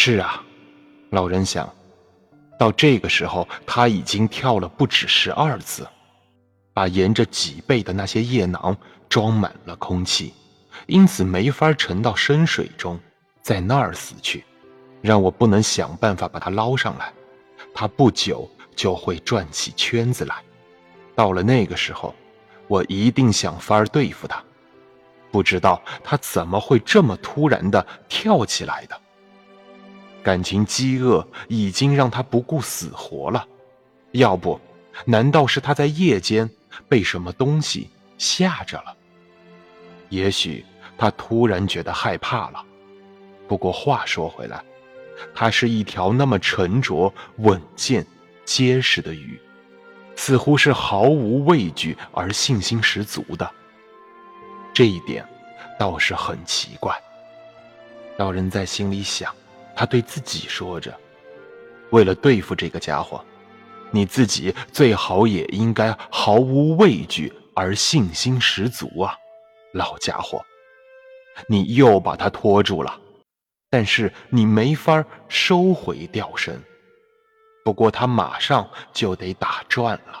是啊，老人想到这个时候，他已经跳了不止十二次，把沿着脊背的那些液囊装满了空气，因此没法沉到深水中，在那儿死去。让我不能想办法把它捞上来，他不久就会转起圈子来。到了那个时候，我一定想法儿对付他。不知道他怎么会这么突然的跳起来的。感情饥饿已经让他不顾死活了，要不，难道是他在夜间被什么东西吓着了？也许他突然觉得害怕了。不过话说回来。它是一条那么沉着、稳健、结实的鱼，似乎是毫无畏惧而信心十足的。这一点倒是很奇怪。老人在心里想，他对自己说着：“为了对付这个家伙，你自己最好也应该毫无畏惧而信心十足啊，老家伙！你又把他拖住了。”但是你没法收回吊绳，不过他马上就得打转了。